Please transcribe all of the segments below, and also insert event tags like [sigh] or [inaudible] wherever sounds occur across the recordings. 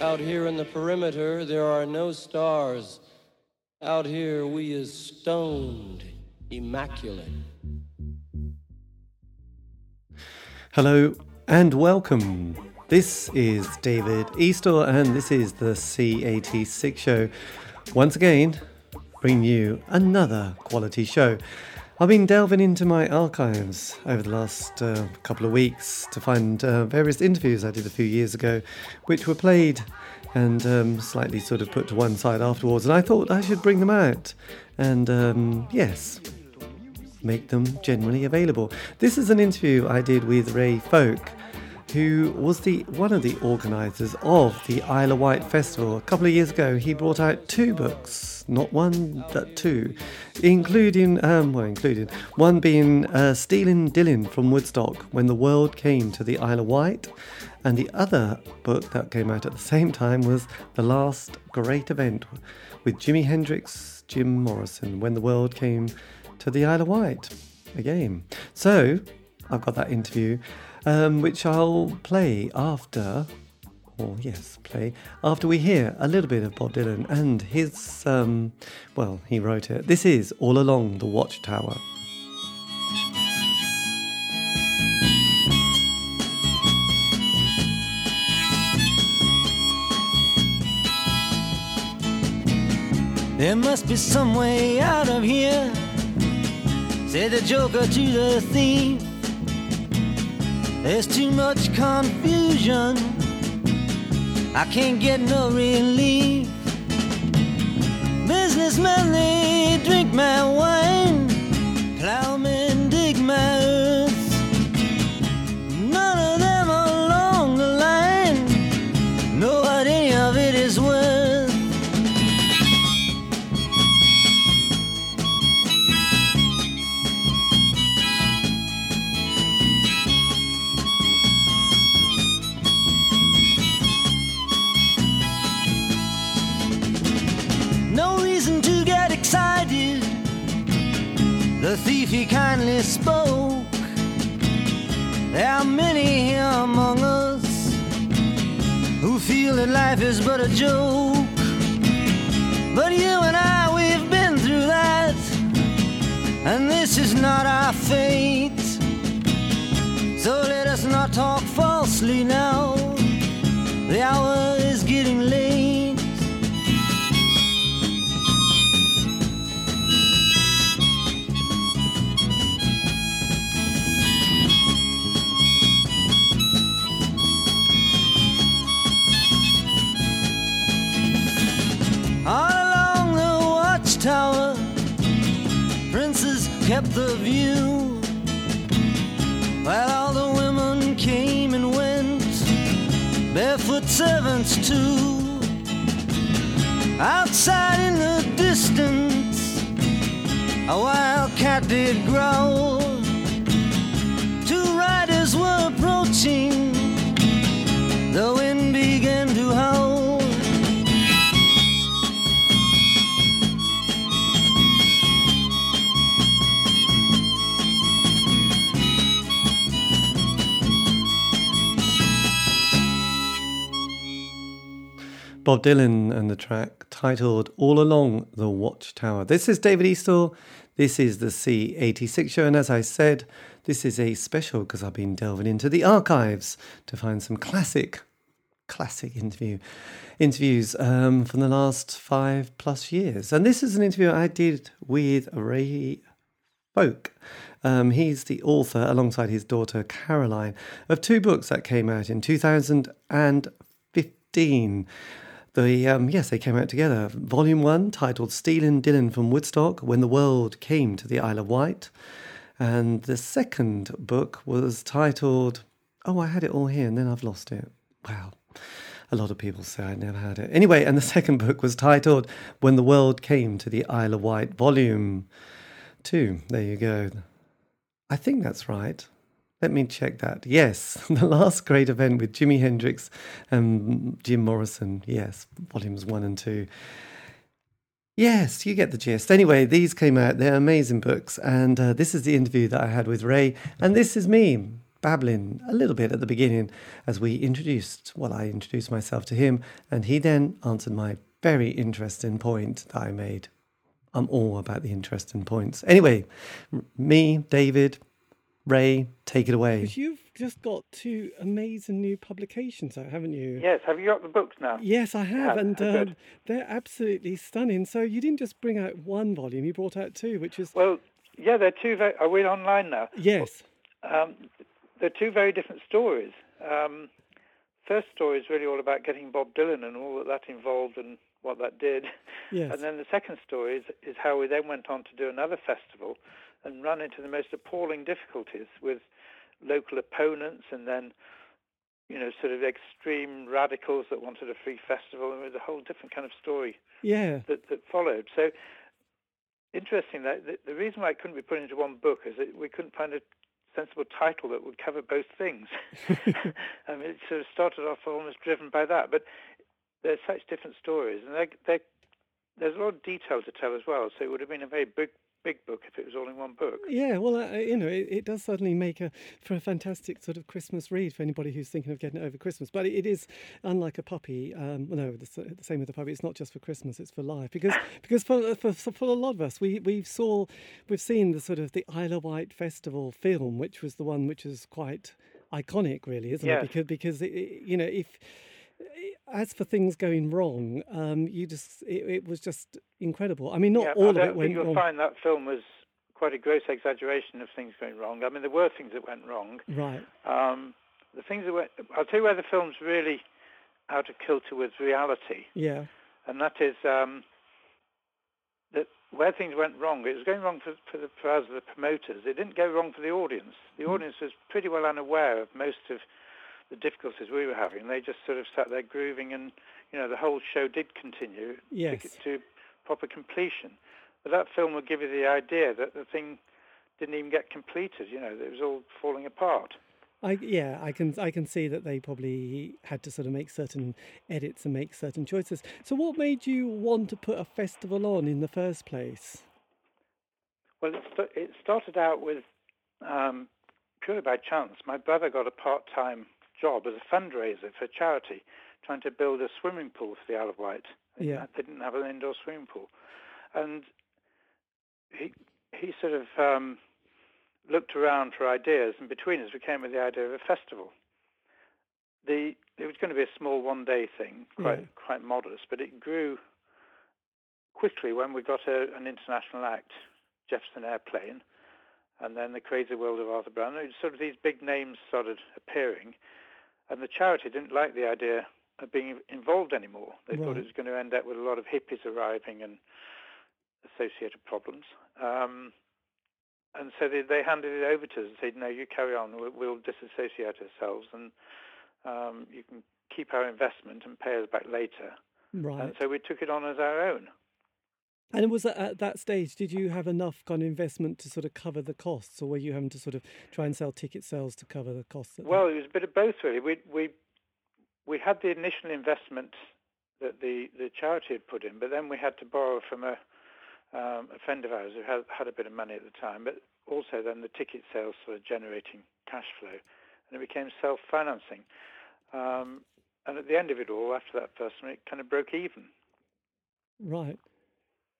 Out here in the perimeter, there are no stars. Out here, we is stoned, immaculate. Hello and welcome. This is David Eastaugh, and this is the C86 show. Once again, bring you another quality show. I've been delving into my archives over the last uh, couple of weeks to find uh, various interviews I did a few years ago, which were played and um, slightly sort of put to one side afterwards. And I thought I should bring them out and, um, yes, make them generally available. This is an interview I did with Ray Foulk who was the one of the organisers of the Isle of Wight Festival. A couple of years ago, he brought out two books, not one, but two, including, um, well, including one being uh, Stealing Dylan from Woodstock when the world came to the Isle of Wight. And the other book that came out at the same time was The Last Great Event with Jimi Hendrix, Jim Morrison, when the world came to the Isle of Wight again. So I've got that interview um, which I'll play after, or yes, play after we hear a little bit of Bob Dylan and his, um, well, he wrote it. This is All Along the Watchtower. There must be some way out of here, said the joker to the thief. There's too much confusion. I can't get no relief. Businessmen, they drink my wine. The thief he kindly spoke. There are many here among us who feel that life is but a joke. But you and I, we've been through that, and this is not our fate. So let us not talk falsely now. The hour is getting late. Kept the view. While all the women came and went, barefoot servants too. Outside in the distance, a wild cat did growl. Two riders were approaching, the wind began to howl. Bob Dylan and the track titled All Along the Watchtower. This is David Eastaugh. This is the C86 show. And as I said, this is a special because I've been delving into the archives to find some classic, classic interview interviews um, from the last five plus years. And this is an interview I did with Ray Foulk. Um, he's the author, alongside his daughter Caroline, of two books that came out in 2015. The um, yes, they came out together. Volume one, titled "Stealing Dylan from Woodstock: When the World Came to the Isle of Wight," and the second book was titled "Oh, I had it all here, and then I've lost it." Wow, a lot of people say I never had it. Anyway, and the [laughs] second book was titled "When the World Came to the Isle of Wight," Volume two. There you go. I think that's right. Let me check that. Yes, [laughs] the last great event with Jimi Hendrix and Jim Morrison. Yes, volumes one and two. Yes, you get the gist. Anyway, these came out. They're amazing books. And uh, this is the interview that I had with Ray. And this is me babbling a little bit at the beginning as we introduced, well, I introduced myself to him, and he then answered my very interesting point that I made. I'm all about the interesting points. Anyway, me, David, Ray, take it away. You've just got two amazing new publications out, haven't you? Yes. Have you got the books now? Yes, I have, Yeah, and um, they're absolutely stunning. So you didn't just bring out one volume; you brought out two, which is Well, yeah, they're two. Very, are we online now? yes, Um, they're two very different stories. Um, first story is really all about getting Bob Dylan and all that that involved and what that did. yes, And then the second story is, is how we then went on to do another festival and run into the most appalling difficulties with local opponents and then, you know, sort of extreme radicals that wanted a free festival. And it was a whole different kind of story yeah, that, that followed. So interesting that the, the reason why it couldn't be put into one book is that we couldn't find a sensible title that would cover both things. [laughs] [laughs] I mean, it sort of started off almost driven by that, but they're such different stories, and they they there's a lot of detail to tell as well. So it would have been a very big big book if it was all in one book. yeah. Well, uh, you know, it, it does certainly make a for a fantastic sort of Christmas read for anybody who's thinking of getting it over Christmas. But it is unlike a puppy. Um, no, the, the same with the puppy. It's not just for Christmas; it's for life. Because [laughs] because for for, for a lot of us, we we saw we've seen the sort of the Isle of Wight festival film, which was the one which is quite iconic, really, isn't Yes. it? Because because it, it- you know if as for things going wrong, um, you just it, it was just incredible. I mean, not yeah, all of it think went you'll wrong. find that film was quite a gross exaggeration of things going wrong. I mean, there were things that went wrong. Right. Um, the things that went, I'll tell you where the film's really out of kilter with reality. Yeah. and that is um, that where things went wrong, it was going wrong for, for, the, for us, the promoters. It didn't go wrong for the audience. The audience was pretty well unaware of most of the difficulties we were having. They just sort of sat there grooving, and you know the whole show did continue Yes. to, to proper completion. But that film will give you the idea that the thing didn't even get completed. You know, it was all falling apart. I yeah, I can I can see that they probably had to sort of make certain edits and make certain choices. So what made you want to put a festival on in the first place? Well, it started out with um, purely by chance. My brother got a part-time job as a fundraiser for a charity, trying to build a swimming pool for the Isle of Wight. They Yeah. they didn't have an indoor swimming pool, and he he sort of um, looked around for ideas, and between us, we came with the idea of a festival. The it was going to be a small one-day thing, quite Yeah. quite modest, but it grew quickly when we got a, an international act, Jefferson Airplane, and then the Crazy World of Arthur Brown. And Sort of these big names started appearing, and the charity didn't like the idea of being involved anymore. They thought it was going to end up with a lot of hippies arriving and associated problems. Um, and so they, they handed it over to us and said, "No, you carry on. We'll, we'll disassociate ourselves, and um, you can keep our investment and pay us back later." Right. And so we took it on as our own. And was that at that stage, did you have enough kind of investment to sort of cover the costs, or were you having to sort of try and sell ticket sales to cover the costs? Well, it was a bit of both, really. We we we had the initial investment that the, the charity had put in, but then we had to borrow from a um, a friend of ours who had had a bit of money at the time, but also then the ticket sales sort of generating cash flow, and it became self-financing. Um, and at the end of it all, after that first one, it kind of broke even. right.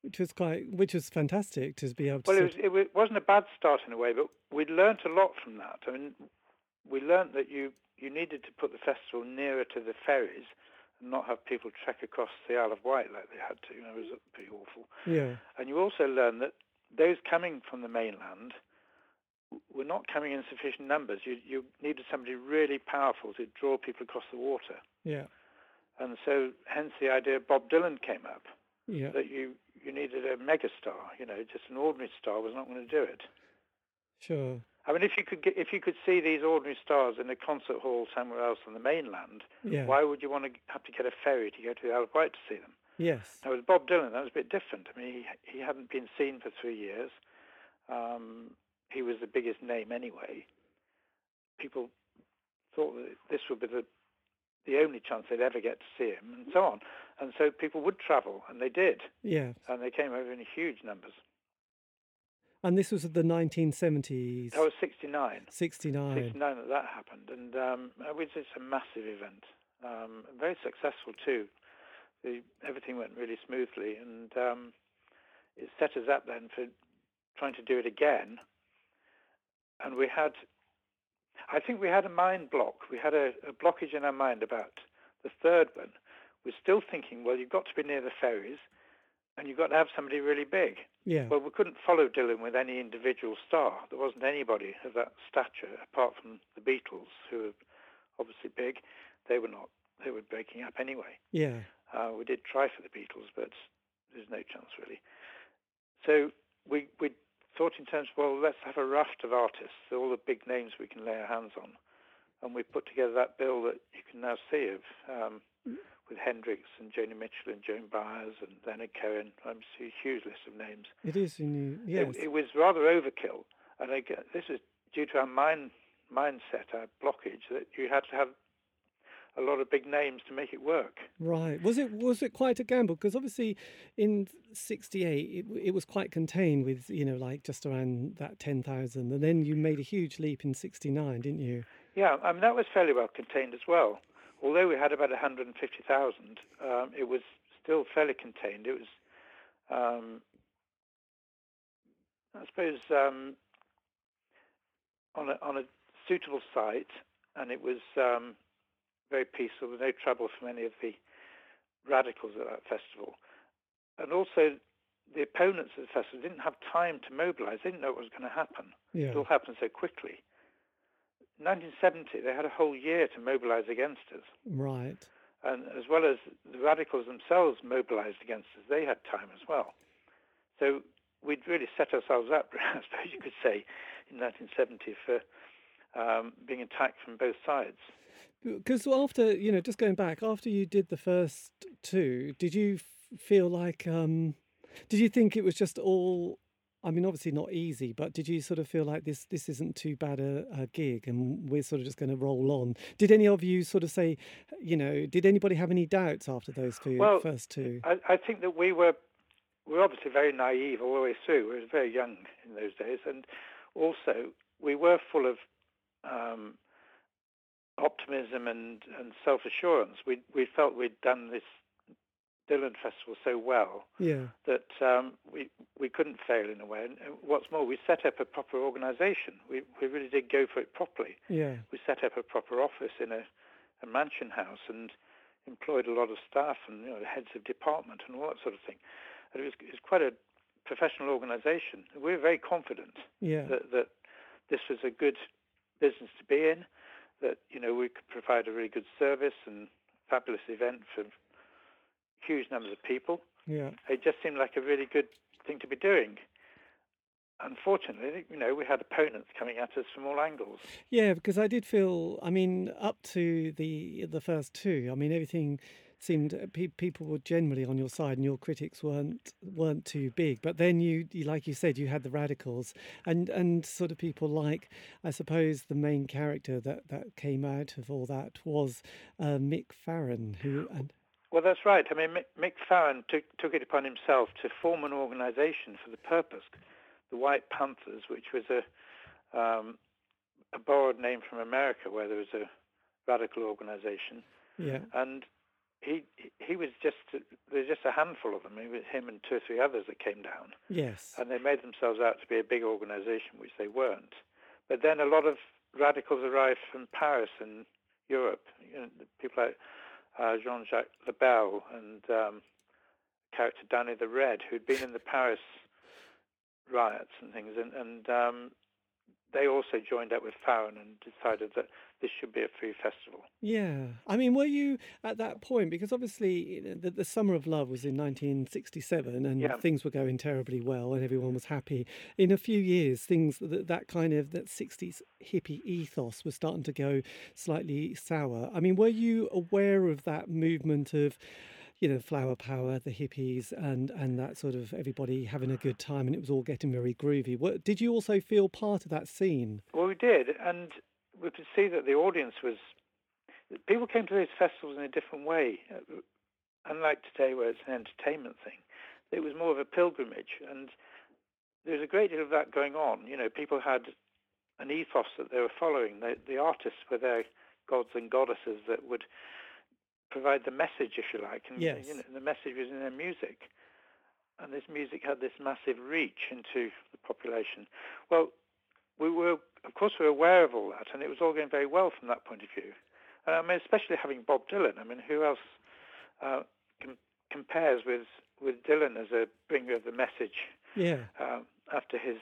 Which was quite, which was fantastic to be able to. Well, it, was, it wa- wasn't a bad start in a way, but we'd learnt a lot from that. I mean, we learnt that you, you needed to put the festival nearer to the ferries and not have people trek across the Isle of Wight like they had to. You know, it was pretty awful. yeah. And you also learn that those coming from the mainland were not coming in sufficient numbers. You, you needed somebody really powerful to draw people across the water. Yeah. And so, hence the idea Bob Dylan came up Yeah. that you, you needed a megastar. You know, just an ordinary star was not going to do it. Sure. I mean, if you could get, if you could see these ordinary stars in a concert hall somewhere else on the mainland, Yeah. why would you want to have to get a ferry to go to the Isle of Wight to see them? Yes. Now with Bob Dylan, that was a bit different. I mean, he he hadn't been seen for three years. Um, he was the biggest name anyway. People thought that this would be the the only chance they'd ever get to see him, and so on. And so people would travel, and they did, Yeah. and they came over in huge numbers. And this was the 1970s. That was 69. 69. 69 that that happened, and um, it was just a massive event. Um, very successful too. The, everything went really smoothly, and um, it set us up then for trying to do it again. And we had, I think we had a mind block. We had a, a blockage in our mind about the third one. We're still thinking, well, you've got to be near the ferries, and you've got to have somebody really big. Yeah. Well, we couldn't follow Dylan with any individual star. There wasn't anybody of that stature apart from the Beatles, who were obviously big. They were not. They were breaking up anyway. Yeah. Uh, we did try for the Beatles, but there's no chance really. So we we thought in terms of well, let's have a raft of artists, all the big names we can lay our hands on, and we put together that bill that you can now see of um, with Hendrix and Joni Mitchell and Joan Baez and Leonard Cohen. I'm a huge list of names. It is in. Yes. It, it was rather overkill, and I, get- this is due to our mind mindset, our blockage that you had to have a lot of big names to make it work. Right. Was it was it quite a gamble? Because obviously, in '68, it, it was quite contained with you know like just around that ten thousand, and then you made a huge leap in '69, didn't you? Yeah, I mean that was fairly well contained as well. Although we had about 150,000, um, it was still fairly contained. It was, um, I suppose, um, on a on a suitable site, and it was um, very peaceful. There was no trouble from any of the radicals at that festival, and also the opponents of the festival didn't have time to mobilise. They didn't know what was going to happen. Yeah. It all happened so quickly. 1970, they had a whole year to mobilize against us. Right. And as well as the radicals themselves mobilized against us, they had time as well. So we'd really set ourselves up, [laughs] I suppose you could say, in 1970 for um, being attacked from both sides. Because after you know, just going back, after you did the first two, did you feel like? Um, did you think it was just all? I mean, obviously not easy, but did you sort of feel like this this isn't too bad a, a gig, and we're sort of just going to roll on? Did any of you sort of say, you know, did anybody have any doubts after those two Well, first two? I, I think that we were we were obviously very naive all the way through. We were very young in those days, and also we were full of um, optimism and, and self assurance. We we felt we'd done this Dylan Festival so well Yeah. that um, we we couldn't fail in a way. And what's more, we set up a proper organisation. We we really did go for it properly. Yeah. We set up a proper office in a, a mansion house and employed a lot of staff and you know heads of department and all that sort of thing. And it was it was quite a professional organisation. We were very confident Yeah. that that this was a good business to be in. That you know we could provide a really good service and fabulous event for huge numbers of people Yeah. it just seemed like a really good thing to be doing. Unfortunately, you know, we had opponents coming at us from all angles. Yeah, because I did feel. I mean, up to the the first two, I mean, everything seemed pe- people were generally on your side, and your critics weren't weren't too big. But then you, you, like you said, you had the radicals, and and sort of people like, I suppose, the main character that that came out of all that was uh, Mick Farren, who and Well, that's right. I mean, Mick, Farren took, took it upon himself to form an organisation for the purpose, the White Panthers, which was a um, a borrowed name from America, where there was a radical organisation, yeah, and he he was just there's just a handful of them. It was him and two or three others that came down. yes, and they made themselves out to be a big organization, which they weren't. But then a lot of radicals arrived from Paris and Europe. You know, people like uh, Jean-Jacques Lebel and um, character Danny the Red, who'd been in the Paris riots and things, and, and um, they also joined up with Farren and decided that this should be a free festival. Yeah, I mean, were you at that point? Because obviously, you know, the, the Summer of Love was in 1967, and Yeah. things were going terribly well, and everyone was happy. In a few years, things that, that kind of that 60s hippie ethos was starting to go slightly sour. I mean, were you aware of that movement of? You know, flower power, the hippies, and and that sort of everybody having a good time, and it was all getting very groovy. What, did you also feel part of that scene? Well, we did, and we could see that the audience was. People came to these festivals in a different way. Uh, Unlike today, where it's an entertainment thing, it was more of a pilgrimage, and there was a great deal of that going on. You know, people had an ethos that they were following. The, the artists were their gods and goddesses that would provide the message, if you like, and Yes. you know, the message was in their music. And this music had this massive reach into the population. Well, we were, of course, we were aware of all that, and it was all going very well from that point of view. Uh, I mean, especially having Bob Dylan. I mean, who else uh, com- compares with with Dylan as a bringer of the message Yeah. um, after his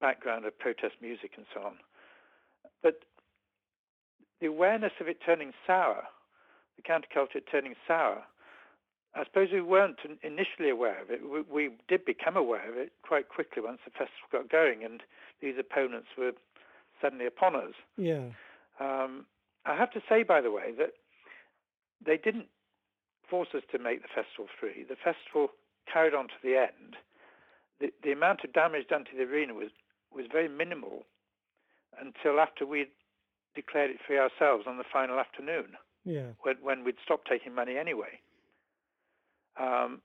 background of protest music and so on. But the awareness of it turning sour, the counterculture turning sour, I suppose we weren't initially aware of it. We, we did become aware of it quite quickly once the festival got going, and these opponents were suddenly upon us. Yeah. Um, I have to say, by the way, that they didn't force us to make the festival free. The festival carried on to the end. The, the amount of damage done to the arena was, was very minimal until after we'd declared it free ourselves on the final afternoon, Yeah. when, when we'd stopped taking money anyway. Um,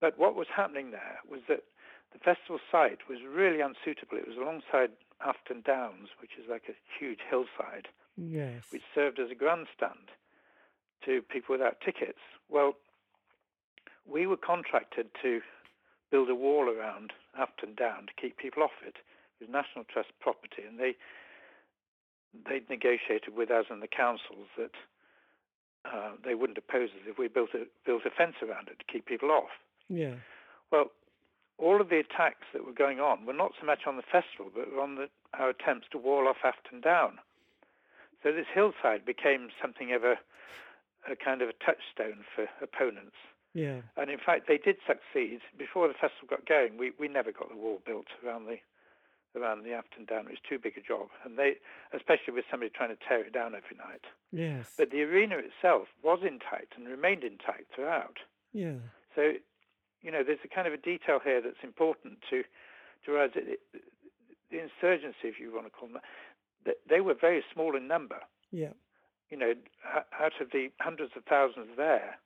but what was happening there was that the festival site was really unsuitable. It was alongside Afton Downs, which is like a huge hillside Yes. which served as a grandstand to people without tickets. Well, we were contracted to build a wall around Afton Down to keep people off it. It was National Trust property, and they they'd negotiated with us and the councils that uh, they wouldn't oppose us if we built a built a fence around it to keep people off. Yeah. Well, all of the attacks that were going on were not so much on the festival, but were on the, our attempts to wall off Afton Down. So this hillside became something of a, a kind of a touchstone for opponents. Yeah. And in fact, they did succeed. Before the festival got going, we, we never got the wall built around the around the Afton Down. It was too big a job, and they, especially with somebody trying to tear it down every night. Yes. But the arena itself was intact and remained intact throughout. yeah. So, you know, there's a kind of a detail here that's important to to realize that the insurgency, if you want to call them that, they were very small in number. Yeah. You know, out of the hundreds of thousands there,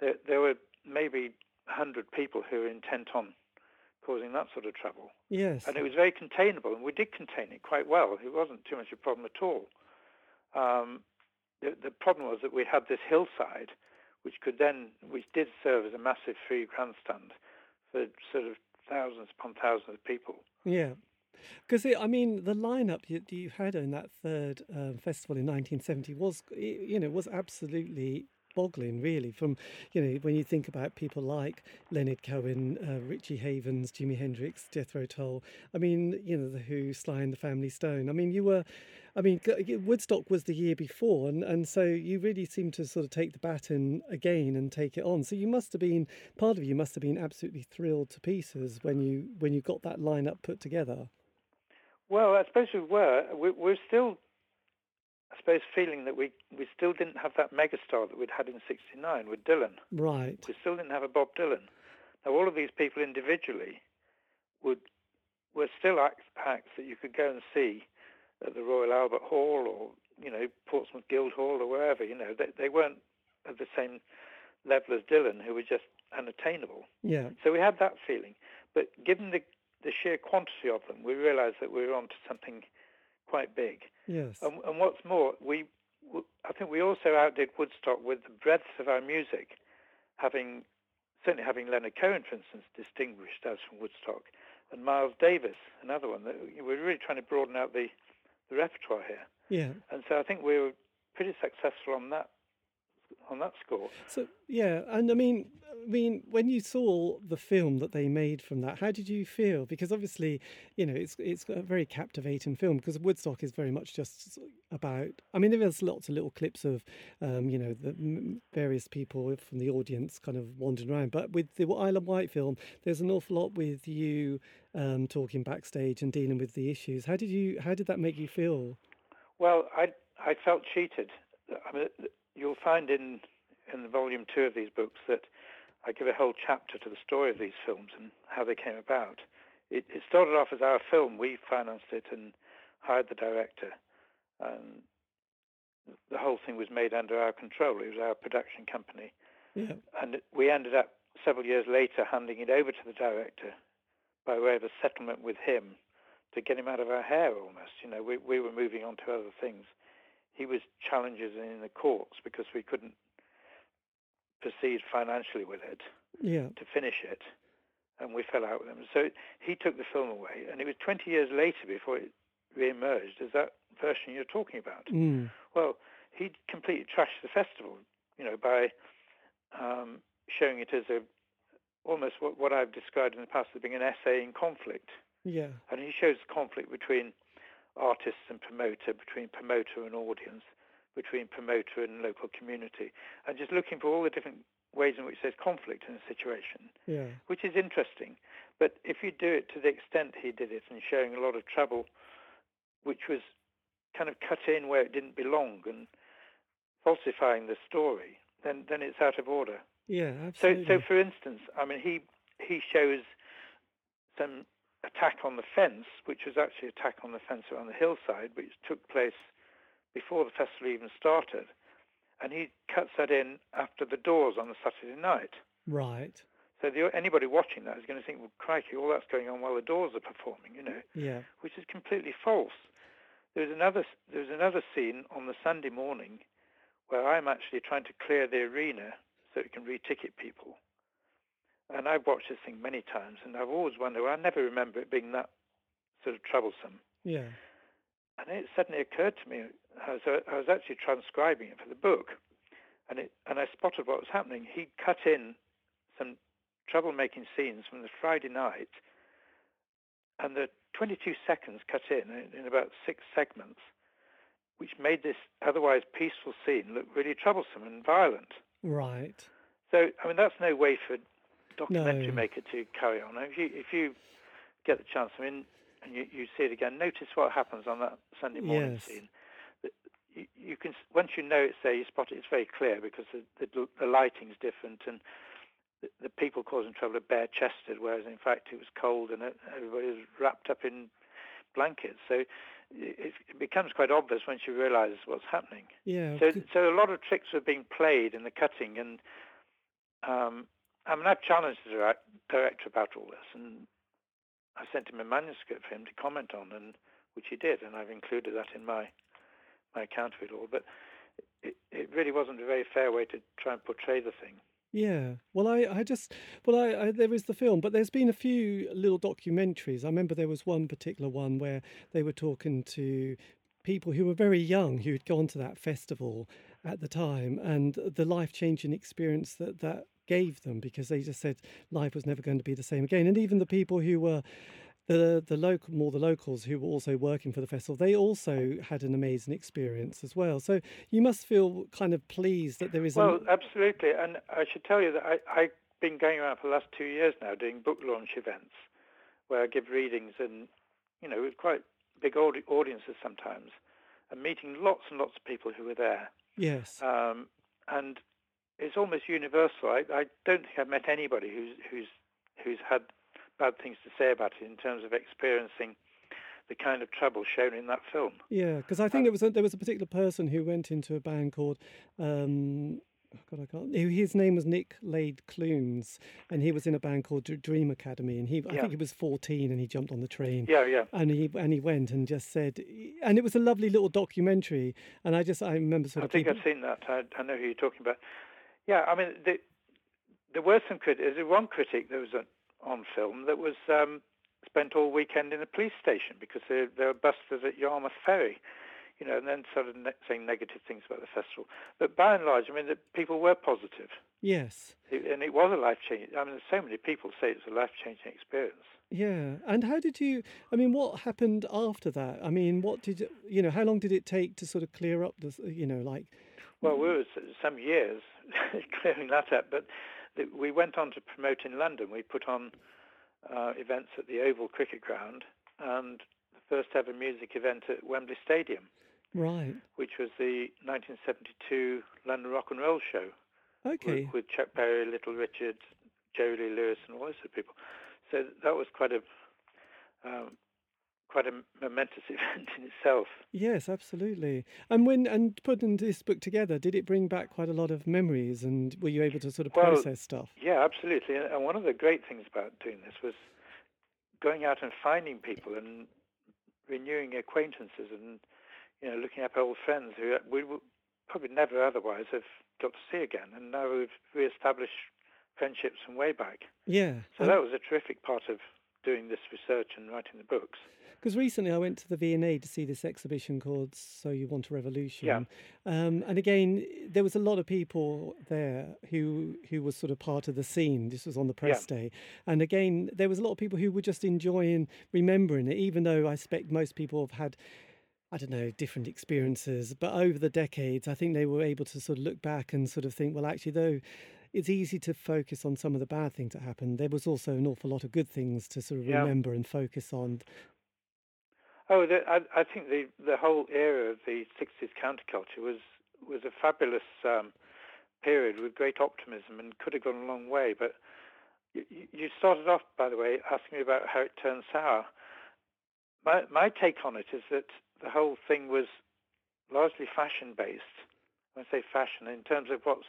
there, there were maybe 100 people who were intent on causing that sort of trouble. Yes. And it was very containable, and we did contain it quite well. It wasn't too much of a problem at all. Um, the, the problem was that we had this hillside, which could then, which did serve as a massive free grandstand for sort of thousands upon thousands of people. Yeah. Because I mean, the lineup you, you had in that third um, festival in 1970 was, you know, was absolutely boggling, really. From you know, when you think about people like Leonard Cohen, uh, Richie Havens, Jimi Hendrix, Jethro Tull. I mean, you know, the Who, Sly and the Family Stone. I mean, you were, I mean, Woodstock was the year before, and and so you really seemed to sort of take the baton again and take it on. So you must have been part of you must have been absolutely thrilled to pieces when you when you got that lineup put together. Well, I suppose we were. We, we're still, I suppose, feeling that we, we still didn't have that megastar that we'd had in '69 with Dylan. Right. We still didn't have a Bob Dylan. Now, all of these people individually would were still acts, acts that you could go and see at the Royal Albert Hall or you know Portsmouth Guildhall or wherever. You know, they, they weren't at the same level as Dylan, who were just unattainable. Yeah. So we had that feeling. But given the the sheer quantity of them, we realised that we were onto something quite big. Yes. And, and what's more, we I think we also outdid Woodstock with the breadth of our music, having certainly having Leonard Cohen, for instance, distinguished us from Woodstock, and Miles Davis, another one. That we we're really trying to broaden out the the repertoire here, yeah. and so I think we were pretty successful on that on that score. So yeah, and I mean, I mean, when you saw the film that they made from that, how did you feel? Because obviously, you know, it's it's a very captivating film because Woodstock is very much just about. I mean, there's lots of little clips of, um, you know, the various people from the audience kind of wandering around. But with the Isle of Wight film, there's an awful lot with you um, talking backstage and dealing with the issues. How did you? How did that make you feel? Well, I I felt cheated. I mean, you'll find in in volume two of these books that I give a whole chapter to the story of these films and how they came about. It, it started off as our film. We financed it and hired the director, and the whole thing was made under our control. It was our production company, Yeah. and we ended up several years later handing it over to the director by way of a settlement with him to get him out of our hair almost. You know, we, we were moving on to other things. He was challenges in the courts because we couldn't proceed financially with it Yeah. to finish it, and we fell out with him. So he took the film away, and it was 20 years later before it re-emerged as that version you're talking about. Mm. Well, he completely trashed the festival, you know, by um, showing it as a almost what, what I've described in the past as being an essay in conflict. Yeah. And he shows the conflict between artists and promoter, between promoter and audience, between promoter and local community, and just looking for all the different ways in which there's conflict in a situation, Yeah. which is interesting. But if you do it to the extent he did it and showing a lot of trouble, which was kind of cut in where it didn't belong and falsifying the story, then, then it's out of order. Yeah. So, Absolutely. so for instance, I mean, he he shows some attack on the fence, which was actually attack on the fence around the hillside, which took place before the festival even started, and he cuts that in after the doors on the Saturday night. right. So the, anybody watching that is going to think, well, crikey, all that's going on while the doors are performing, you know, Yeah. which is completely false. There was another there was another scene on the Sunday morning where I'm actually trying to clear the arena so it can re-ticket people. And I've watched this thing many times, and I've always wondered. I never remember it being that sort of troublesome. Yeah. And it suddenly occurred to me. I was, I was actually transcribing it for the book, and it and I spotted what was happening. He cut in some troublemaking scenes from the Friday night, and the 22 seconds cut in in, about six segments, which made this otherwise peaceful scene look really troublesome and violent. Right. So, I mean, that's no way for documentary No. maker to carry on. If you if you get the chance, I mean, and you, you see it again, notice what happens on that Sunday morning Yes. scene. You, you can once you know it's there, you spot it. It's very clear because the the, the lighting's different and the, the people causing trouble are bare chested, whereas in fact it was cold and everybody was wrapped up in blankets. So it, it becomes quite obvious once you realise what's happening. Yeah. So, so a lot of tricks were being played in the cutting, and um, I mean, I've challenged the director about all this, and I sent him a manuscript for him to comment on, and which he did, and I've included that in my my account of it all. But it, it really wasn't a very fair way to try and portray the thing. Yeah. Well, I, I just, well, I, I, there is the film, but there's been a few little documentaries. I remember there was one particular one where they were talking to people who were very young who had gone to that festival at the time and the life changing experience that that gave them because they just said life was never going to be the same again. And even the people who were the the local more the locals who were also working for the festival they also had an amazing experience as well so you must feel kind of pleased that there is a Well, absolutely, and I should tell you that I, I've been going around for the last two years now doing book launch events where I give readings and, you know, with quite big audi- audiences sometimes, and meeting lots and lots of people who were there. yes Um, and it's almost universal. I, I don't think I've met anybody who's who's who's had bad things to say about it in terms of experiencing the kind of trouble shown in that film. Yeah, because I think there was a, there was a particular person who went into a band called. Um, oh God, I can't. His name was Nick Laird-Clowes, and he was in a band called Dream Academy. And he, I think he was fourteen, and he jumped on the train. Yeah, yeah. And he and he went and just said, and it was a lovely little documentary. And I just I remember sort I of think people. I've seen that. I, I know who you're talking about. Yeah, I mean, the, there were some critics. There's one critic that was on, on film that was um, spent all weekend in a police station because they, they were busted at Yarmouth Ferry, you know, and then started ne- saying negative things about the festival. But by and large, I mean, the people were positive, Yes. it, and it was a life changing. I mean, so many people say it's a life changing experience. Yeah, and how did you? I mean, what happened after that? I mean, what did you? You know, how long did it take to sort of clear up this? You know, like Well, we were some years [laughs] clearing that up, but th- we went on to promote in London. We put on uh, events at the Oval Cricket Ground and the first ever music event at Wembley Stadium, right? which was the 1972 London Rock and Roll Show with- Okay. with, Chuck Berry, Little Richard, Jerry Lee Lewis, and all those sort of people. So that was quite a um, quite a momentous [laughs] event in itself. Yes, absolutely. And when and putting this book together, did it bring back quite a lot of memories? And were you able to sort of Well, process stuff? Yeah, absolutely. And and one of the great things about doing this was going out and finding people and renewing acquaintances and you know looking up old friends who we would probably never otherwise have got to see again. And now we've re-established friendships from way back. Yeah. So that was a terrific part of doing this research and writing the books. Because recently I went to the V&A to see this exhibition called So You Want a Revolution. Yeah. Um, and again, there was a lot of people there who who was sort of part of the scene. This was on the press Yeah. day. And again, there was a lot of people who were just enjoying remembering it, even though I expect most people have had I don't know, different experiences. But over the decades, I think they were able to sort of look back and sort of think, well, actually, though it's easy to focus on some of the bad things that happened, there was also an awful lot of good things to sort of Yeah. remember and focus on. Oh, the, I, I think the the whole era of the '60s counterculture was was a fabulous um, period with great optimism and could have gone a long way. But you, you started off, by the way, asking me about how it turned sour. My my take on it is that the whole thing was largely fashion based. When I say fashion, in terms of what's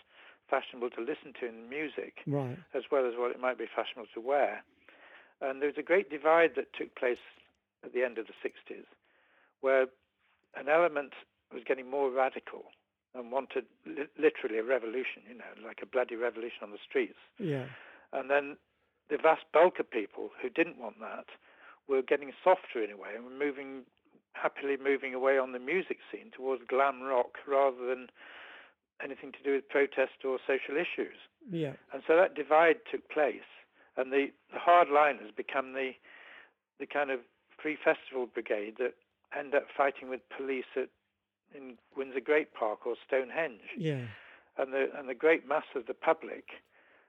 fashionable to listen to in music, Right. as well as what it might be fashionable to wear. And there was a great divide that took place at the end of the 60s, where an element was getting more radical and wanted li- literally a revolution, you know, like a bloody revolution on the streets. Yeah. And then the vast bulk of people who didn't want that were getting softer in a way and were moving happily moving away on the music scene towards glam rock rather than anything to do with protest or social issues. Yeah. And so that divide took place, and the, the hardliners become the the kind of free festival brigade that end up fighting with police at in Windsor Great Park or Stonehenge. Yeah. And the and the great mass of the public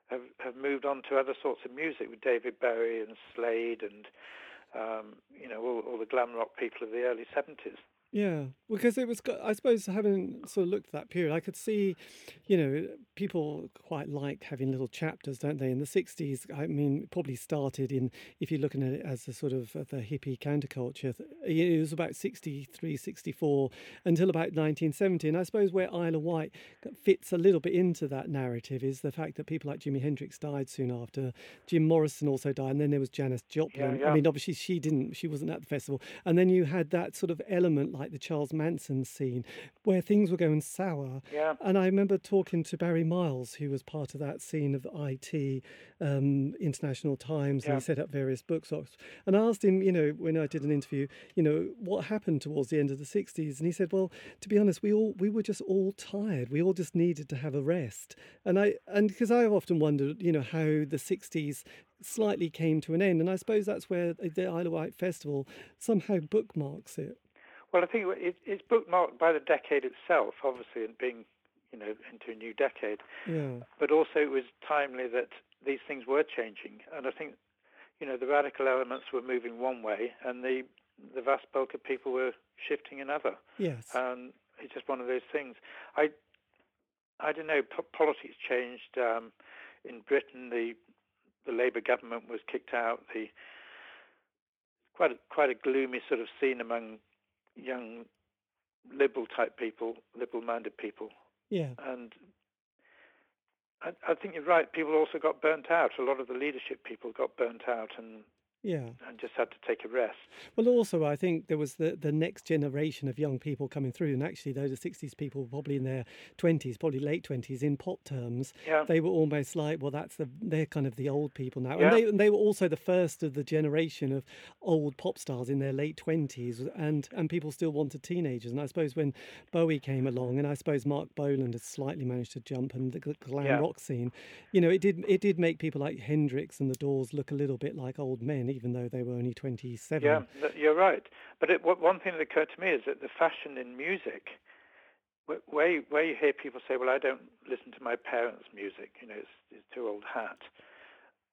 have have moved on to other sorts of music with David Bowie and Slade and um, you know all, all the glam rock people of the early seventies. Yeah, because it was, I suppose, having sort of looked at that period, I could see, you know, people quite like having little chapters, don't they? In the 60s, I mean, it probably started in, if you're looking at it as a sort of uh, the hippie counterculture, it was about 63, 64 until about 1970. And I suppose where of Wight fits a little bit into that narrative is the fact that people like Jimi Hendrix died soon after. Jim Morrison also died, and then there was Janis Joplin. yeah. I mean, obviously she didn't, she wasn't at the festival. And then you had that sort of element like the Charles Manson scene where things were going sour. Yeah. And I remember talking to Barry Miles, who was part of that scene of IT, um, International Times, and he set up various bookshops. And I asked him, you know, when I did an interview, you know, what happened towards the end of the 60s? And he said, well, to be honest, we all we were just all tired. We all just needed to have a rest. And I and because I've often wondered, you know, how the 60s slightly came to an end. And I suppose that's where the Isle of Wight Festival somehow bookmarks it. Well, I think it, it's bookmarked by the decade itself, obviously, and being, you know, into a new decade. Yeah. But also, it was timely that these things were changing, and I think, you know, the radical elements were moving one way, and the the vast bulk of people were shifting another. Yes. And it's just one of those things. I, I don't know. Po- politics changed um, in Britain. The the Labour government was kicked out. The quite a, quite a gloomy sort of scene among young liberal type people, liberal minded people, yeah. and I, I think you're right. People also got burnt out. A lot of the leadership people got burnt out and Yeah. and just had to take a rest. Well, also, I think there was the, the next generation of young people coming through, and actually, those are 60s people, probably in their 20s, probably late 20s, in pop terms. Yeah. They were almost like, well, that's the they're kind of the old people now, Yeah. and they and they were also the first of the generation of old pop stars in their late 20s, and and people still wanted teenagers. And I suppose when Bowie came along, and I suppose Marc Bolan has slightly managed to jump and the glam Yeah. rock scene, you know, it did it did make people like Hendrix and the Doors look a little bit like old men, even though they were only 27. Yeah, you're right. But it, one thing that occurred to me is that the fashion in music, where you, where you hear people say, "Well, I don't listen to my parents' music," you know, it's, it's too old hat.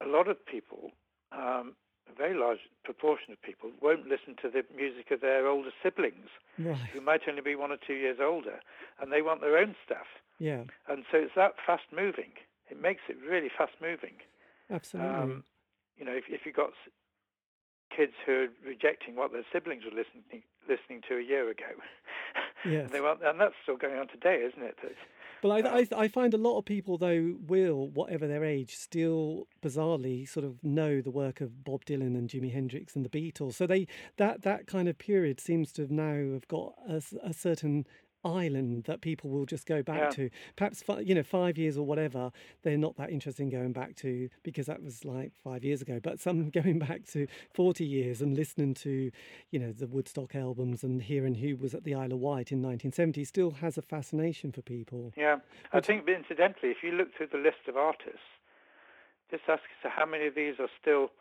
A lot of people, um, a very large proportion of people, won't listen to the music of their older siblings, Right. who might only be one or two years older, and they want their own stuff. Yeah. And so it's that fast moving. It makes it really fast moving. Absolutely. Um, you know, if, if you've got kids who are rejecting what their siblings were listening listening to a year ago, Yes. [laughs] and they want, and that's still going on today, isn't it? That But I, I, um, I find a lot of people, though, will, whatever their age, still bizarrely sort of know the work of Bob Dylan and Jimi Hendrix and the Beatles. So they that that kind of period seems to have now have got a, a certain island that people will just go back Yeah. to. Perhaps you know five years or whatever, they're not that interested in going back to because that was like five years ago. But some [laughs] going back to forty years and listening to you know the Woodstock albums and hearing who was at the Isle of Wight in 1970 still has a fascination for people. Yeah, I think, incidentally, if you look through the list of artists, just ask yourself how many of these are still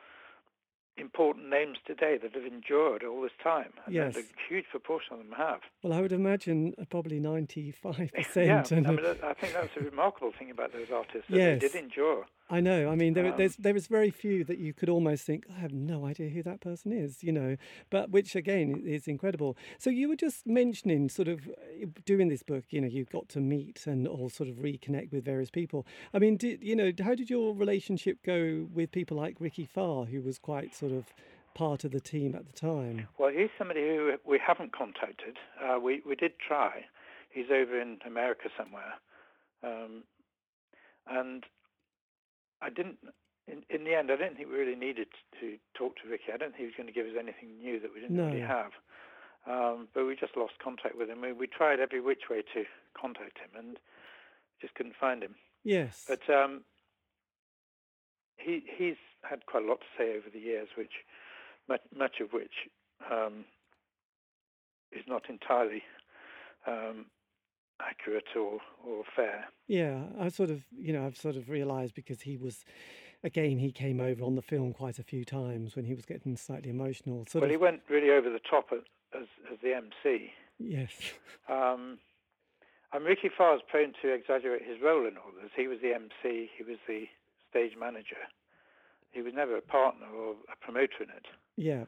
important names today that have endured all this time. And Yes. a huge proportion of them have. Well, I would imagine uh, probably 95 [laughs] Yeah, percent. I mean, I think that's a remarkable thing about those artists that Yes. they did endure. I know. I mean, there, Um, there's there is very few that you could almost think I have no idea who that person is, you know. But which again is incredible. So you were just mentioning sort of uh, doing this book. You know, you got to meet and all sort of reconnect with various people. I mean, did you know how did your relationship go with people like Rikki Farr, who was quite sort of part of the team at the time? Well, he's somebody who we haven't contacted. Uh, we we did try. He's over in America somewhere, um, and I didn't. In, in the end, I didn't think we really needed to talk to Rikki. I don't think he was going to give us anything new that we didn't already No. have. Um, but we just lost contact with him. We, we tried every which way to contact him, and just couldn't find him. Yes. But um, he he's had quite a lot to say over the years, which much, much of which um, is not entirely um, accurate or, or fair. Yeah, I sort of, you know, I've sort of realised because he was, again, he came over on the film quite a few times when he was getting slightly emotional. Well, he went really over the top as as, as the MC. yes, [laughs] Um, and Rikki Farr is prone to exaggerate his role in all this. He was the MC. He was the stage manager. He was never a partner or a promoter in it. yeah,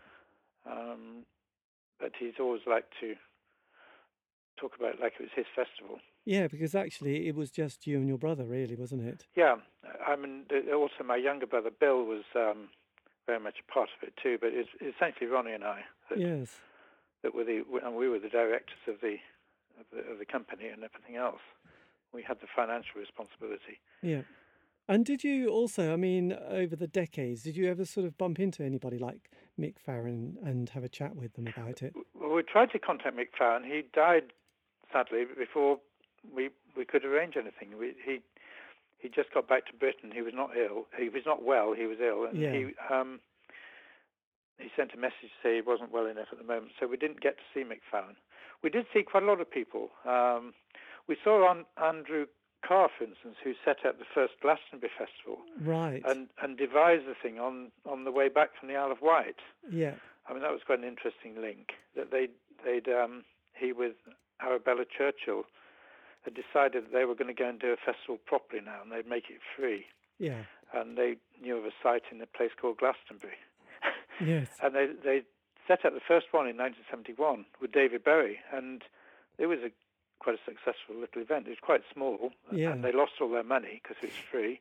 Um, but he's always liked to talk about it like it was his festival. yeah, because actually it was just you and your brother, really, wasn't it? Yeah, I mean, also my younger brother Bill was um, very much a part of it too. But it's essentially Ronnie and I that, Yes. that were the and we were the directors of the, of the of the company and everything else. We had the financial responsibility. Yeah. And did you also, I mean, over the decades, did you ever sort of bump into anybody like Mick Farren and have a chat with them about it? Well, we tried to contact Mick Farren. He died sadly before we we could arrange anything. We, he he just got back to Britain. He was not ill. He was not well. He was ill, and Yeah. he um he sent a message to say he wasn't well enough at the moment. So we didn't get to see Mick Farren. We did see quite a lot of people. Um, we saw on Andrew Kerr, for instance, who set up the first Glastonbury Festival Right. and and devised the thing on on the way back from the Isle of Wight. yeah. I mean, that was quite an interesting link. That they they'd um, he with Arabella Churchill had decided that they were going to go and do a festival properly now, and they'd make it free. Yeah. And they knew of a site in a place called Glastonbury, [laughs] Yes. and they they set up the first one in 1971 with David Bowie, and it was a quite a successful little event. It was quite small, Yeah. and they lost all their money because it was free,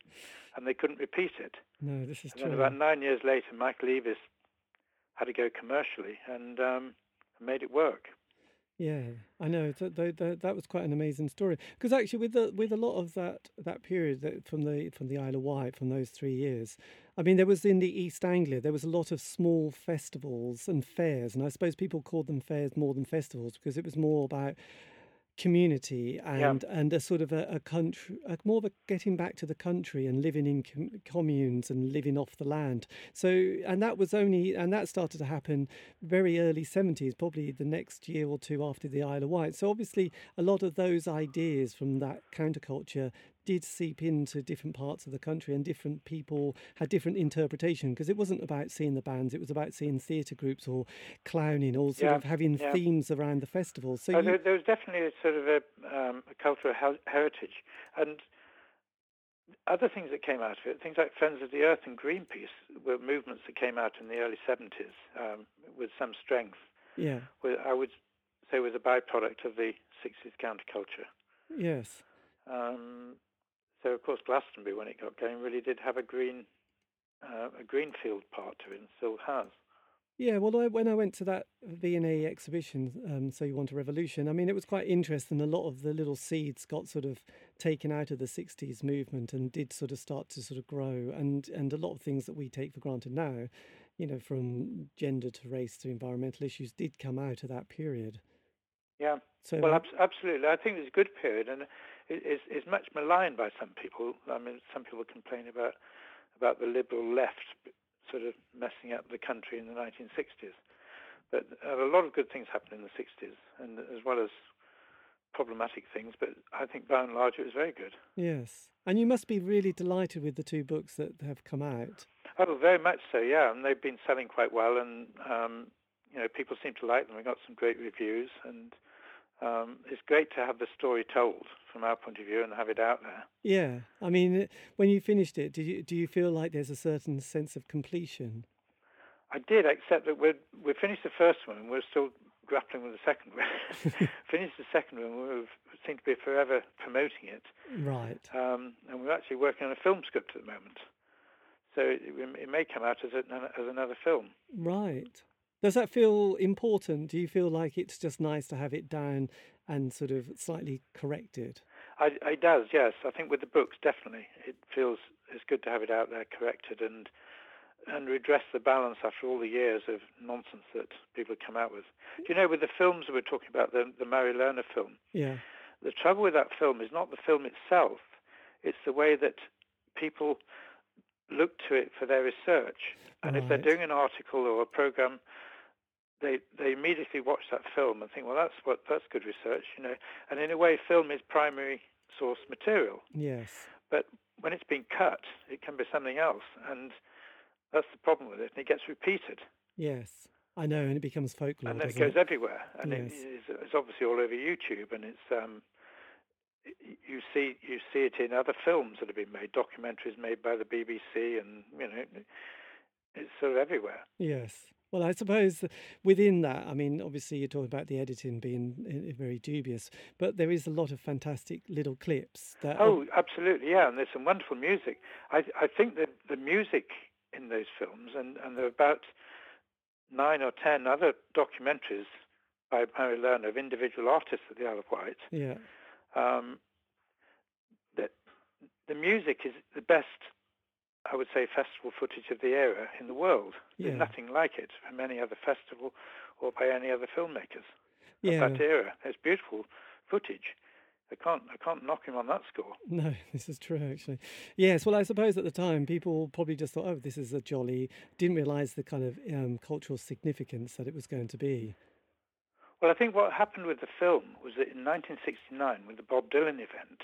and they couldn't repeat it. No, this is And then true. about nine years later, Michael Eavis had to go commercially and um, made it work. Yeah, I know that that, that, was quite an amazing story. Because actually, with the with a lot of that that period that from the from the Isle of Wight, from those three years, I mean, there was in the East Anglia, there was a lot of small festivals and fairs, and I suppose people called them fairs more than festivals because it was more about community and and a sort of a, a country a, more of a getting back to the country and living in com- communes and living off the land. So and that was only and that started to happen very early 70s probably the next year or two after the Isle of Wight. So obviously a lot of those ideas from that counterculture did seep into different parts of the country and different people had different interpretation because it wasn't about seeing the bands it was about seeing theatre groups or clowning or sort Yeah, of having yeah. themes around the festival so Uh, you, there, there was definitely a sort of a, um, a cultural heritage. And other things that came out of it, things like Friends of the Earth and Greenpeace, were movements that came out in the early 70s um, with some strength. yeah With, I would say was a byproduct of the 60s counterculture. yes Um, so of course Glastonbury, when it got going, really did have a green uh, a greenfield part to it, and still has. Yeah, well, I, when I went to that V&A exhibition, um, So You Want a Revolution, I mean, it was quite interesting. A lot of the little seeds got sort of taken out of the 60s movement and did sort of start to sort of grow. And, and a lot of things that we take for granted now, you know, from gender to race to environmental issues, did come out of that period. Yeah. So well, ab- absolutely. I think it's a good period, and is it's much maligned by some people. I mean, some people complain about about the liberal left sort of messing up the country in the 1960s. But a lot of good things happened in the 60s, and as well as problematic things. But I think by and large it was very good. Yes, and you must be really delighted with the two books that have come out. Oh, very much so. Yeah, and they've been selling quite well, and um, you know people seem to like them. We got some great reviews, and um, it's great to have the story told from our point of view and have it out there. Yeah, I mean, when you finished it, did you do you feel like there's a certain sense of completion? I did, except that we we finished the first one and we're still grappling with the second one. [laughs] finished the second one, we seem to be forever promoting it. Right. Um, and we're actually working on a film script at the moment, so it, it may come out as a, as another film. Right. Does that feel important? Do you feel like it's just nice to have it down and sort of slightly corrected? I, it does, yes. I think with the books, definitely, it feels it's good to have it out there corrected and and redress the balance after all the years of nonsense that people have come out with. Do you know, with the films we're talking about, the the Murray Lerner film, yeah. The trouble with that film is not the film itself; it's the way that people look to it for their research. And right. if they're doing an article or a program they they immediately watch that film and think, well, that's what that's good research, you know. And in a way, film is primary source material. Yes. But when it's been cut, it can be something else, and that's the problem with it. And it gets repeated. Yes, I know, and it becomes folklore. And then it goes it? everywhere, and yes. it is, it's obviously all over YouTube, and it's um, you see you see it in other films that have been made, documentaries made by the BBC, and you know, it's sort of everywhere. Yes. Well, I suppose within that, I mean, obviously you're talking about the editing being very dubious, but there is a lot of fantastic little clips. That oh, are... absolutely, yeah, and there's some wonderful music. I I think that the music in those films, and and there are about nine or ten other documentaries by Murray Lerner of individual artists at the Isle of Wight. Yeah. Um, that the music is the best I would say, festival footage of the era in the world. There's nothing like it from any other festival or by any other filmmakers yeah. of that era. It's beautiful footage. I can't, I can't knock him on that score. [laughs] No, this is true, actually. Yes, well, I suppose at the time people probably just thought, oh, this is a jolly, didn't realise the kind of um, cultural significance that it was going to be. Well, I think what happened with the film was that in 1969, with the Bob Dylan event,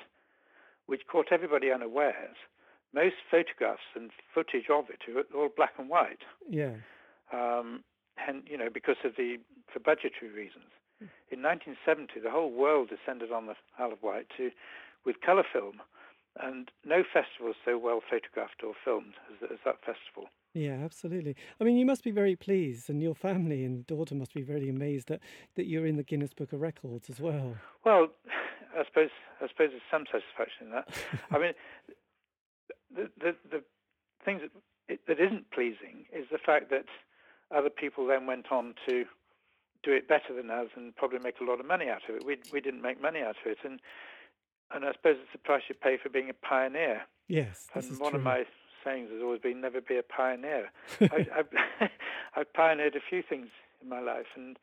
which caught everybody unawares, most photographs and footage of it are all black and white. Yeah. Um, and you know, because of the for budgetary reasons. In 1970, the whole world descended on the Isle of Wight to with color film, and no festival is so well photographed or filmed as, as that festival. Yeah, absolutely. I mean, you must be very pleased, and your family and daughter must be very amazed that, that you're in the Guinness Book of Records as well. Well, [sighs] I suppose I suppose there's some satisfaction in that. [laughs] I mean, the, the, the things that, it, that isn't pleasing is the fact that other people then went on to do it better than us and probably make a lot of money out of it. We we didn't make money out of it, and and I suppose it's the price you pay for being a pioneer. Yes, this and one true. of my sayings has always been never be a pioneer. I, [laughs] I've, [laughs] I've pioneered a few things in my life, and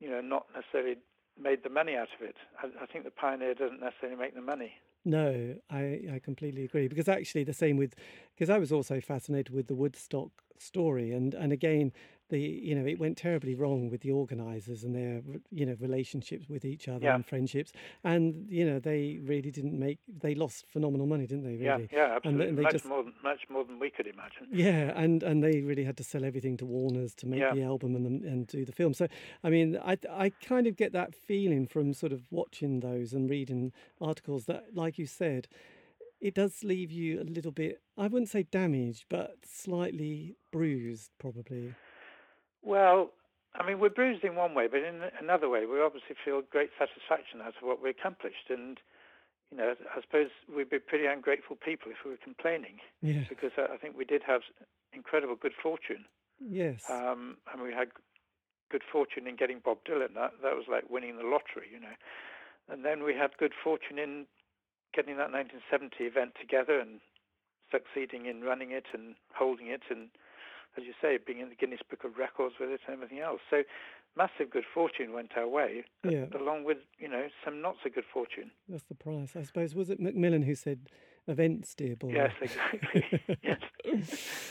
you know, not necessarily made the money out of it. I, I think the pioneer doesn't necessarily make the money. No, I, I completely agree because actually the same with because I was also fascinated with the Woodstock story and and again the you know it went terribly wrong with the organizers and their you know relationships with each other yeah. and friendships. And you know they really didn't make they lost phenomenal money didn't they really? yeah yeah absolutely. and, and much just, more than much more than we could imagine. Yeah and and they really had to sell everything to Warner's to make yeah. the album and the, and do the film. So I mean I I kind of get that feeling from sort of watching those and reading articles that like you said it does leave you a little bit I wouldn't say damaged but slightly bruised probably well, I mean, we're bruised in one way, but in another way, we obviously feel great satisfaction out of what we accomplished. And, you know, I suppose we'd be pretty ungrateful people if we were complaining. Yeah. Because I think we did have incredible good fortune. Yes. Um, and we had good fortune in getting Bob Dylan. That that was like winning the lottery, you know. And then we had good fortune in getting that 1970 event together and succeeding in running it and holding it and as you say, being in the Guinness Book of Records with it and everything else. So massive good fortune went our way, Yeah. along with, you know, some not so good fortune. That's the price, I suppose. Was it Macmillan who said events, dear boy? Yes, exactly. [laughs] yes.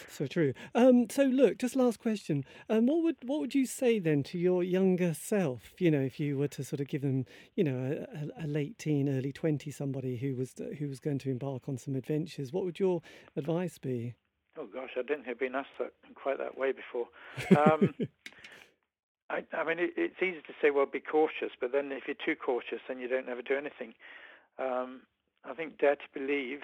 so true. Um, so look, just last question. Um, what would what would you say then to your younger self? You know, if you were to sort of give them, you know, a, a late teen, early twenty, somebody who was who was going to embark on some adventures, what would your advice be? Oh gosh, I didn't have been asked that quite that way before. [laughs] Um, I, I mean, it, it's easy to say, well, be cautious, but then if you're too cautious, then you don't ever do anything. Um, I think dare to believe,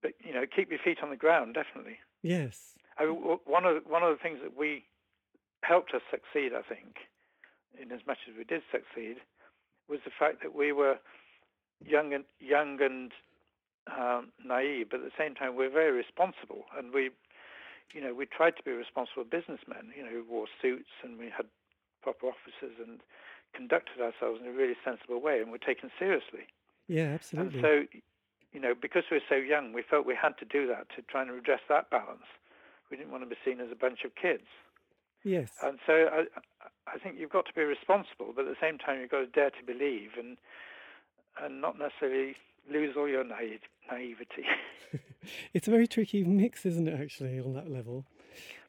but you know, keep your feet on the ground, definitely. Yes. I, one of the, one of the things that we helped us succeed, I think, in as much as we did succeed, was the fact that we were young and young and um, naive, but at the same time we're very responsible, and we, you know, we tried to be responsible businessmen. You know, who wore suits and we had proper offices and conducted ourselves in a really sensible way, and were taken seriously. Yeah, absolutely. And so, you know, because we were so young, we felt we had to do that to try and redress that balance. We didn't want to be seen as a bunch of kids. yes. And so I, I think you've got to be responsible, but at the same time you've got to dare to believe and and not necessarily lose all your naive, naivety. [laughs] it's a very tricky mix, isn't it? Actually, on that level.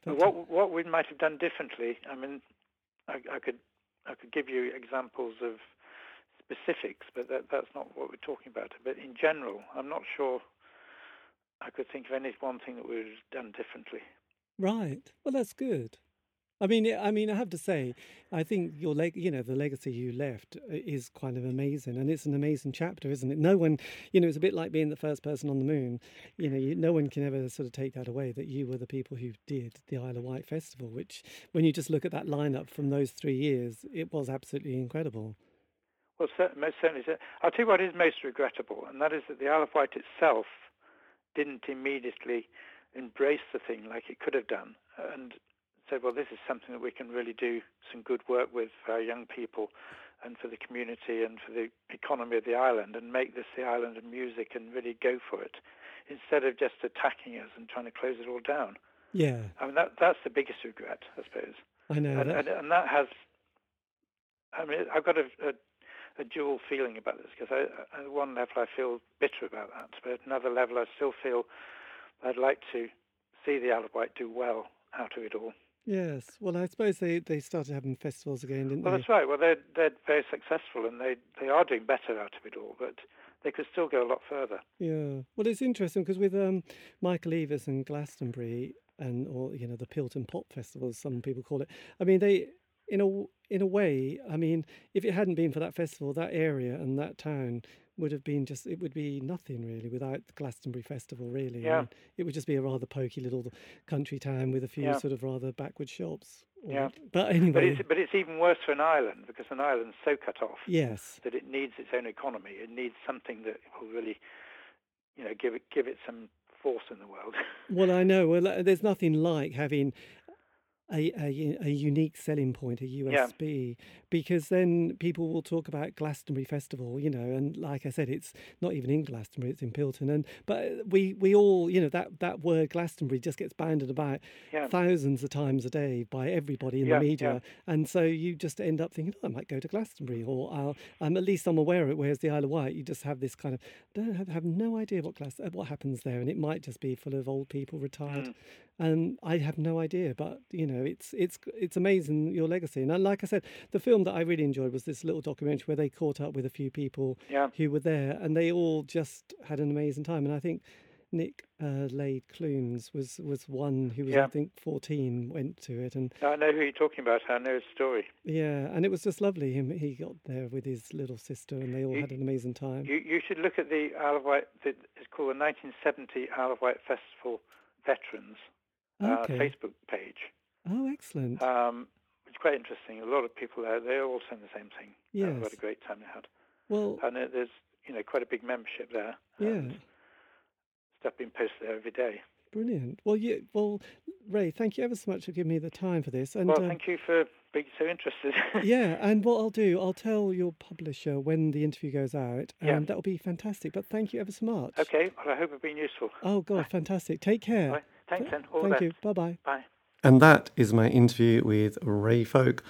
But what uh, what we might have done differently, I mean, I, I could I could give you examples of specifics, but that, that's not what we're talking about. But in general, I'm not sure I could think of any one thing that we would have done differently. Right. Well, that's good. I mean, I mean, I have to say, I think your leg, you know, the legacy you left uh, is kind of amazing, and it's an amazing chapter, isn't it? No one, you know, it's a bit like being the first person on the moon. You know, you, no one can ever sort of take that away that you were the people who did the Isle of Wight festival. Which, when you just look at that lineup from those three years, it was absolutely incredible. Well, most certainly. I'll tell you what is most regrettable, and that is that the Isle of Wight itself didn't immediately embrace the thing like it could have done and said, well, this is something that we can really do some good work with for our young people and for the community and for the economy of the island and make this the island of music and really go for it instead of just attacking us and trying to close it all down. Yeah, I mean, that that's the biggest regret, I suppose I know and, that. and, and that has. I mean, I've got a, a, a dual feeling about this because I, at one level I feel bitter about that, but at another level I still feel I'd like to see the Isle of Wight do well out of it all. Yes. Well, I suppose they, they started having festivals again, didn't Well, they? that's right. Well, they're they're very successful and they they are doing better out of it all, but they could still go a lot further. Yeah. Well, it's interesting because with um, Michael Eavis and Glastonbury, and or you know the Pilton Pop Festival, as some people call it. I mean, they in a in a way. I mean, if it hadn't been for that festival, that area and that town would have been just it would be nothing really without the Glastonbury Festival. Really, Yeah. mean, it would just be a rather pokey little country town with a few Yeah. sort of rather backward shops. or- Yeah. But But anyway, it's but it's even worse for an island because an island's so cut off. yes. that it needs its own economy. It needs something that will really, you know, give it give it some force in the world. Well, I know. Well, [laughs] there's nothing like having a, a, a unique selling point, a USB, because then people will talk about Glastonbury Festival, you know, and like I said, it's not even in Glastonbury; it's in Pilton, and but we we all, you know, that that word Glastonbury just gets banded about yeah, thousands of times a day by everybody in Yeah, the yeah. media, and so you just end up thinking, oh, I might go to Glastonbury, or I'll, um, at least I'm aware of it. Whereas the Isle of Wight, you just have this kind of don't have, have no idea what uh, what happens there, and it might just be full of old people retired, Mm. And I have no idea. But you know, it's it's it's amazing your legacy, and like I said, the film that I really enjoyed was this little documentary where they caught up with a few people yeah, who were there, and they all just had an amazing time. And I think Nick uh, Lade Clunes was was one who was I think fourteen went to it, and I know who you're talking about. I know his story. yeah, and it was just lovely. Him he got there with his little sister, and they all You- had an amazing time. You you should look at the Isle of Wight. The, it's called the 1970 Isle of Wight Festival Veterans uh. Facebook page. Oh, excellent. Um, it's quite interesting. A lot of people there. They're all saying the same thing. Uh, what a great time they had. well, And it, there's you know quite a big membership there. yeah. Stuff being posted there every day. Brilliant. Well, you, well, Ray, thank you ever so much for giving me the time for this. And well, um, thank you for being so interested. [laughs] yeah, and what I'll do, I'll tell your publisher when the interview goes out, and Yeah. that'll be fantastic. But thank you ever so much. okay, well, I hope it's been useful. Oh God, [laughs] fantastic. Take care. Right, Thanks, and All Thank the you. best. Bye bye. Bye. And that is my interview with Ray Foulk.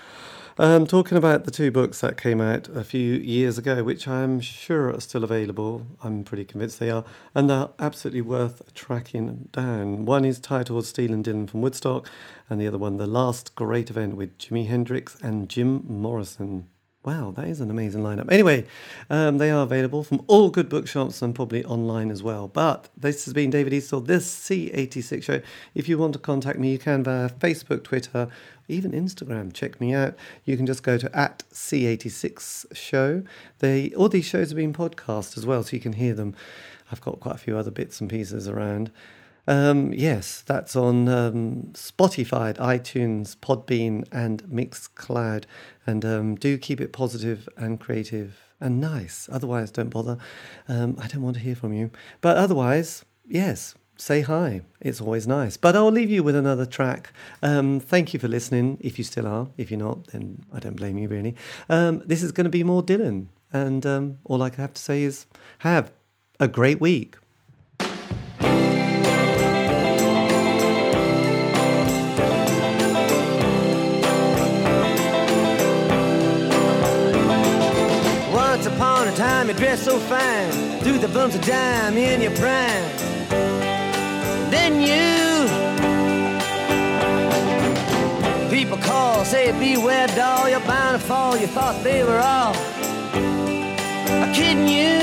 Um, talking about the two books that came out a few years ago, which I'm sure are still available. I'm pretty convinced they are. And they're absolutely worth tracking down. One is titled Stealing Dylan from Woodstock, and the other one, The Last Great Event with Jimi Hendrix and Jim Morrison. Wow, that is an amazing lineup. Anyway, um, they are available from all good bookshops and probably online as well. But this has been David Eastaugh, this C86 show. If you want to contact me, you can via Facebook, Twitter, even Instagram. Check me out. You can just go to at C86 show. They all these shows have been podcast as well, so you can hear them. I've got quite a few other bits and pieces around. Um, yes, that's on um, Spotify, iTunes, Podbean, and Mixcloud. And um, do keep it positive and creative and nice. Otherwise, don't bother. Um, I don't want to hear from you. But otherwise, yes, say hi. It's always nice. But I'll leave you with another track. Um, thank you for listening. If you still are, if you're not, then I don't blame you really. Um, this is going to be more Dylan. And um, all I have to say is have a great week. Time you dressed so fine, threw the bumps of dime in your prime. Then you, people call, say beware doll, you're bound to fall. You thought they were all kidding you.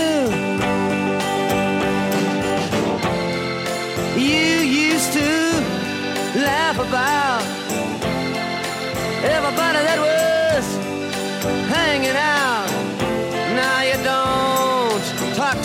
You used to laugh about everybody that was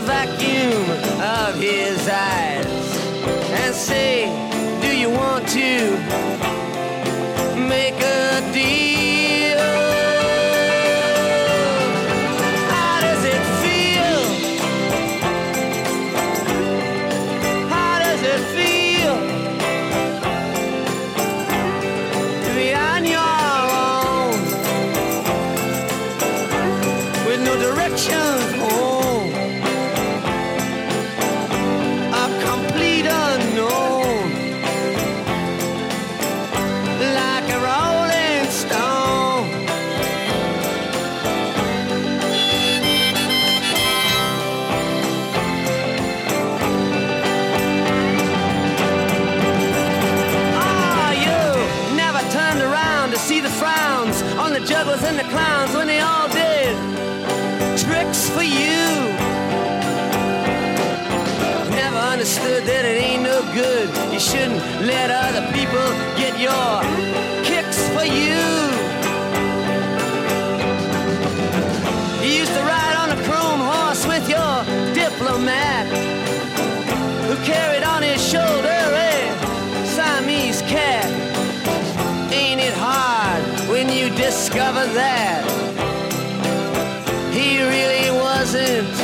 vacuum of his eyes and say, Do you want to understood that it ain't no good. You shouldn't let other people get your kicks for you. You used to ride on a chrome horse with your diplomat who carried on his shoulder a Siamese cat. Ain't it hard when you discover that he really wasn't?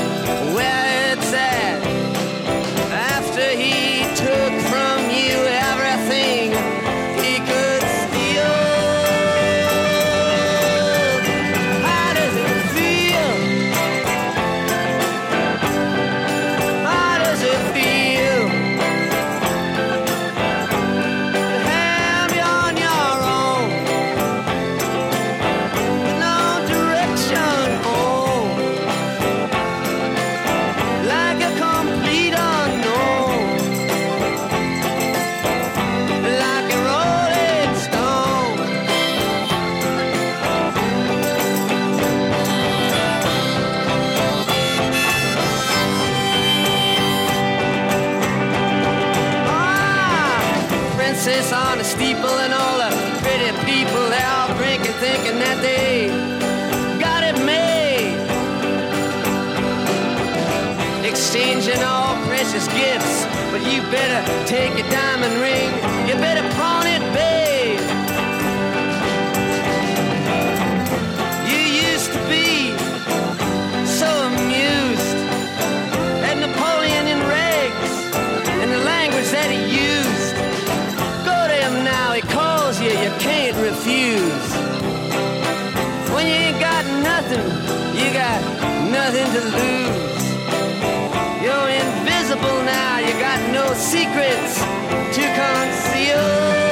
drinking, thinking that they got it made. Exchanging all precious gifts, but you better take your diamond ring, you better pawn it, babe. nothing to lose. You're invisible now, you got no secrets to conceal.